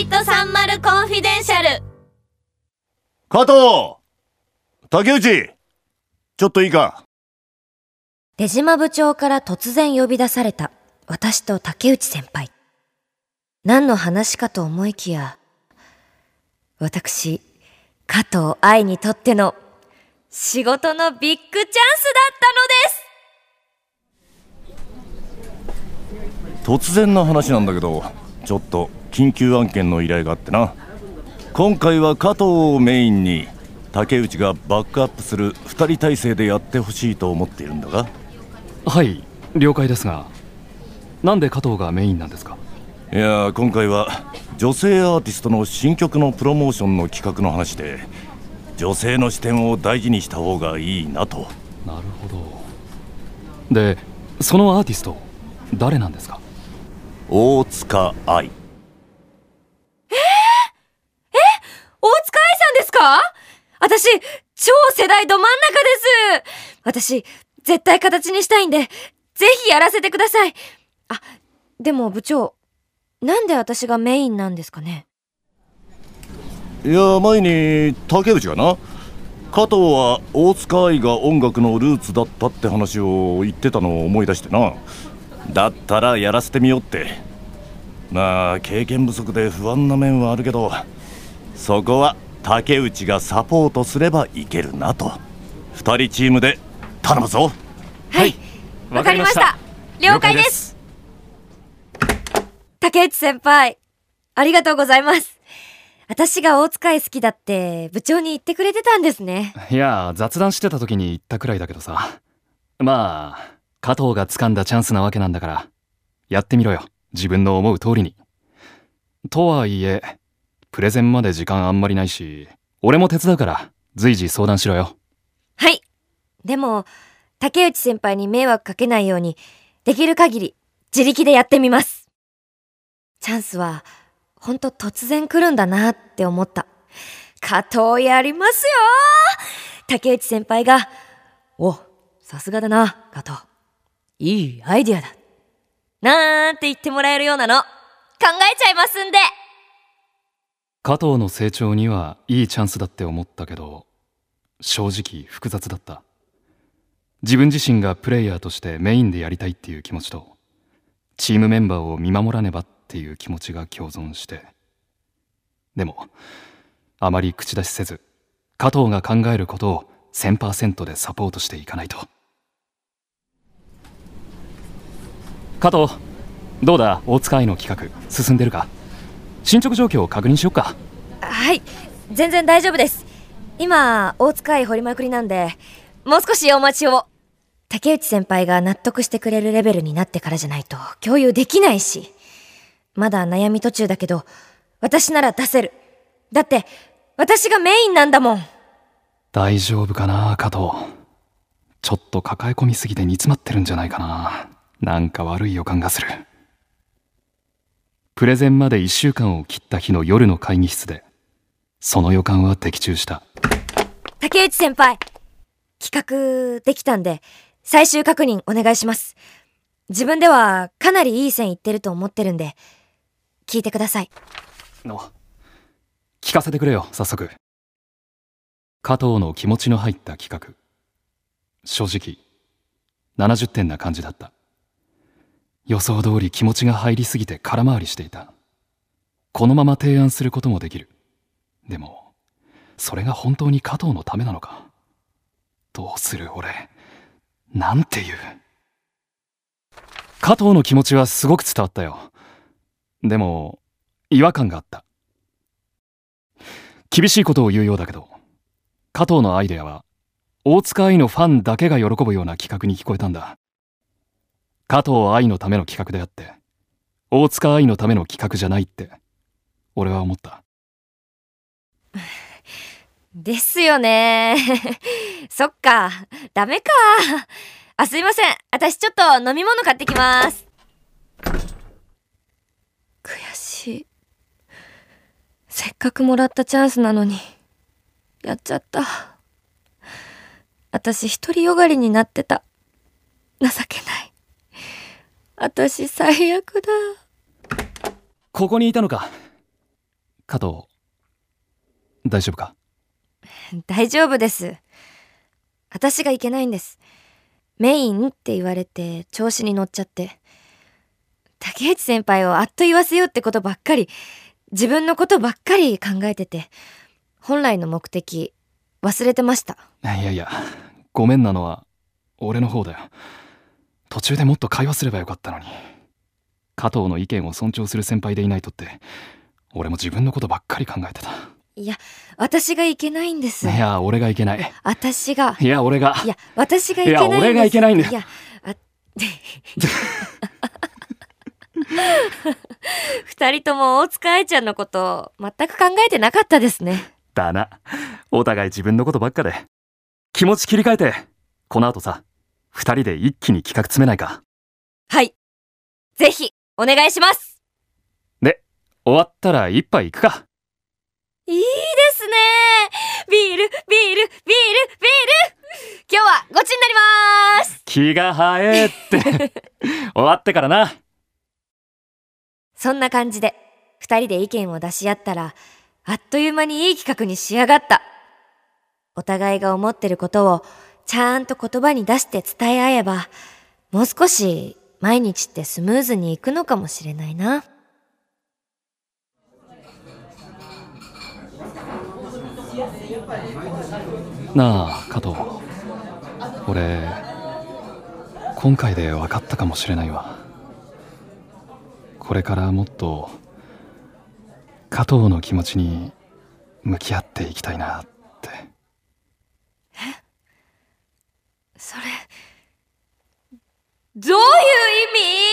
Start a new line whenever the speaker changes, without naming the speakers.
ミット30コンフィデンシャル。
加藤竹内ちょっといいか？
出島部長から突然呼び出された。私と竹内先輩。何の話かと思いきや、私、加藤愛にとっての仕事のビッグチャンスだったのです。
突然の話なんだけどちょっと緊急案件の依頼があってな。今回は加藤をメインに竹内がバックアップする2人体制でやってほしいと思っているんだが。
はい了解ですが。なんで加藤がメインなんですか？
いや今回は女性アーティストの新曲のプロモーションの企画の話で女性の視点を大事にした方がいいなと。
なるほど。でそのアーティスト誰なんですか？
大塚愛。
えー、え？大塚愛さんですか？私、超世代ど真ん中です。私、絶対形にしたいんで、ぜひやらせてください。あ、でも部長、なんで私がメインなんですかね？
いや前に竹内がな加藤は大塚愛が音楽のルーツだったって話を言ってたのを思い出してな。だったらやらせてみようってまあ経験不足で不安な面はあるけどそこは竹内がサポートすればいけるなと。2人チームで頼むぞ。
はい。わかりました。了解です。竹内先輩ありがとうございます。私が大塚愛好きだって部長に言ってくれてたんですね。
いや雑談してた時に言ったくらいだけどさ。まあ加藤が掴んだチャンスなわけなんだからやってみろよ自分の思う通りに。とはいえプレゼンまで時間あんまりないし俺も手伝うから随時相談しろよ。
はい。でも竹内先輩に迷惑かけないようにできる限り自力でやってみます。チャンスはほんと突然来るんだなって思った。加藤やりますよ。竹内先輩がおさすがだな加藤。いいアイディアだ。なんて言ってもらえるようなの。考えちゃいますんで。
加藤の成長にはいいチャンスだって思ったけど正直複雑だった。自分自身がプレイヤーとしてメインでやりたいっていう気持ちとチームメンバーを見守らねばっていう気持ちが共存して。でもあまり口出しせず加藤が考えることを1000%でサポートしていかないと。加藤どうだ？大塚愛の企画進んでるか？進捗状況を確認しよっか。
はい全然大丈夫です。今大塚愛掘りまくりなんでもう少しお待ちを。竹内先輩が納得してくれるレベルになってからじゃないと共有できないし。まだ悩み途中だけど私なら出せる。だって私がメインなんだもん。
大丈夫かな加藤。ちょっと抱え込みすぎて煮詰まってるんじゃないかななんか悪い予感がする。プレゼンまで1週間を切った日の夜の会議室でその予感は的中した。
竹内先輩企画できたんで最終確認お願いします。自分ではかなりいい線いってると思ってるんで聞いてください。
の聞かせてくれよ早速。加藤の気持ちの入った企画。正直70点な感じだった予想通り気持ちが入りすぎて空回りしていた。このまま提案することもできる。でもそれが本当に加藤のためなのか？どうする俺？なんて言う？加藤の気持ちはすごく伝わったよ。でも違和感があった。厳しいことを言うようだけど加藤のアイデアは大塚愛のファンだけが喜ぶような企画に聞こえたんだ。加藤愛のための企画であって大塚愛のための企画じゃないって俺は思った。
ですよね。そっか。ダメか。あすいません。私ちょっと飲み物買ってきます。悔しい。せっかくもらったチャンスなのにやっちゃった。私独りよがりになってた。情けない私最悪だ
ここにいたのか加藤大丈夫か？
大丈夫です。私がいけないんです。メインって言われて調子に乗っちゃって。竹内先輩をあっと言わせようってことばっかり、自分のことばっかり考えてて、本来の目的忘れてました。
いやいやごめんなのは俺の方だよ途中でもっと会話すればよかったのに加藤の意見を尊重する先輩でいないとって俺も自分のことばっかり考えてた
いや、私がいけないんです。
いや俺がいけない
私が。
いや俺が
いや、私がいけない。
いや俺がいけないんだよ
いや、あ、二人とも大塚愛ちゃんのこと全く考えてなかったですね。
だなお互い自分のことばっかで気持ち切り替えてこの後さ二人で一気に企画詰めないか。
はい。ぜひ、お願いします。
終わったら一杯行くか。
いいですね。ビール、ビール、ビール、ビール。今日はごちになります。
気が早えって。終わってからな。
そんな感じで、二人で意見を出し合ったら、あっという間にいい企画に仕上がった。お互いが思ってることを、ちゃんと言葉に出して伝え合えば、もう少し毎日ってスムーズにいくのかもしれないな。
なあ加藤。俺今回で分かったかもしれないわ。これからもっと加藤の気持ちに向き合っていきたいなって。
それどういう意味？